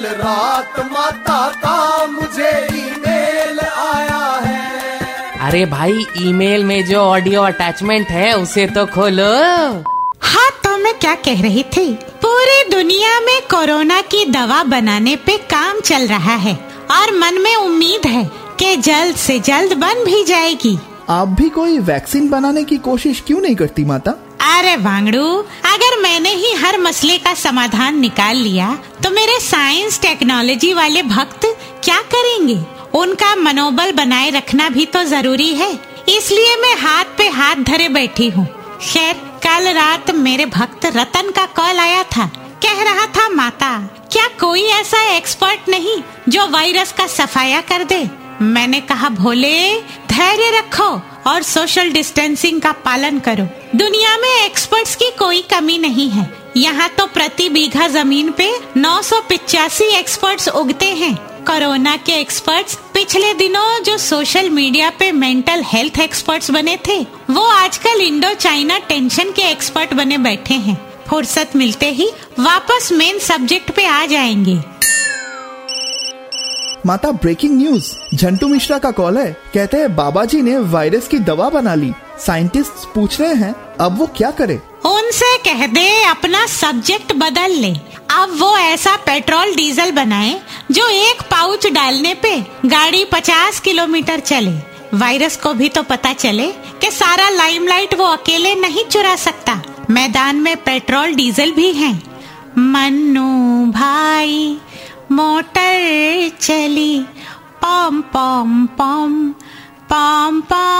कल रात माता का मुझे ईमेल आया है। अरे भाई ईमेल में जो ऑडियो अटैचमेंट है उसे तो खोलो। हाँ तो मैं क्या कह रही थी? पूरी दुनिया में कोरोना की दवा बनाने पे काम चल रहा है और मन में उम्मीद है कि जल्द से जल्द बन भी जाएगी। आप भी कोई वैक्सीन बनाने की कोशिश क्यों नहीं करती माता? अरे वांगड़ू अगर मैंने हर मसले का समाधान निकाल लिया तो मेरे साइंस टेक्नोलॉजी वाले भक्त क्या करेंगे? उनका मनोबल बनाए रखना भी तो ज़रूरी है, इसलिए मैं हाथ पे हाथ धरे बैठी हूँ। खैर, कल रात मेरे भक्त रतन का कॉल आया था। कह रहा था, माता, क्या कोई ऐसा एक्सपर्ट नहीं जो वायरस का सफाया कर दे? मैंने कहा, भोले, धैर्य रखो और सोशल डिस्टेंसिंग का पालन करो। दुनिया में एक्सपर्ट्स की कोई कमी नहीं है। यहाँ तो प्रति बीघा ज़मीन पे नौ एक्सपर्ट्स उगते हैं। कोरोना के एक्सपर्ट्स पिछले दिनों जो सोशल मीडिया पे मेंटल हेल्थ एक्सपर्ट्स बने थे, वो आजकल इंडो चाइना टेंशन के एक्सपर्ट बने बैठे हैं। फुर्सत मिलते ही वापस मेन सब्जेक्ट पे आ जाएँगे। माता ब्रेकिंग न्यूज़ झंटू मिश्रा का कॉल है। कहते हैं बाबा जी ने वायरस की दवा बना ली। साइंटिस्ट पूछ रहे हैं, अब वो क्या करे? उनसे कह दे अपना सब्जेक्ट बदल ले। अब वो ऐसा पेट्रोल डीजल बनाए, जो एक पाउच डालने पे गाड़ी पचास किलोमीटर चले। वायरस को भी तो पता चले कि सारा लाइमलाइट वो अकेले नहीं चुरा सकता। मैदान में पेट्रोल डीजल भी हैं। मन्नू भाई, मोटर चली। पम पम पम पम पम।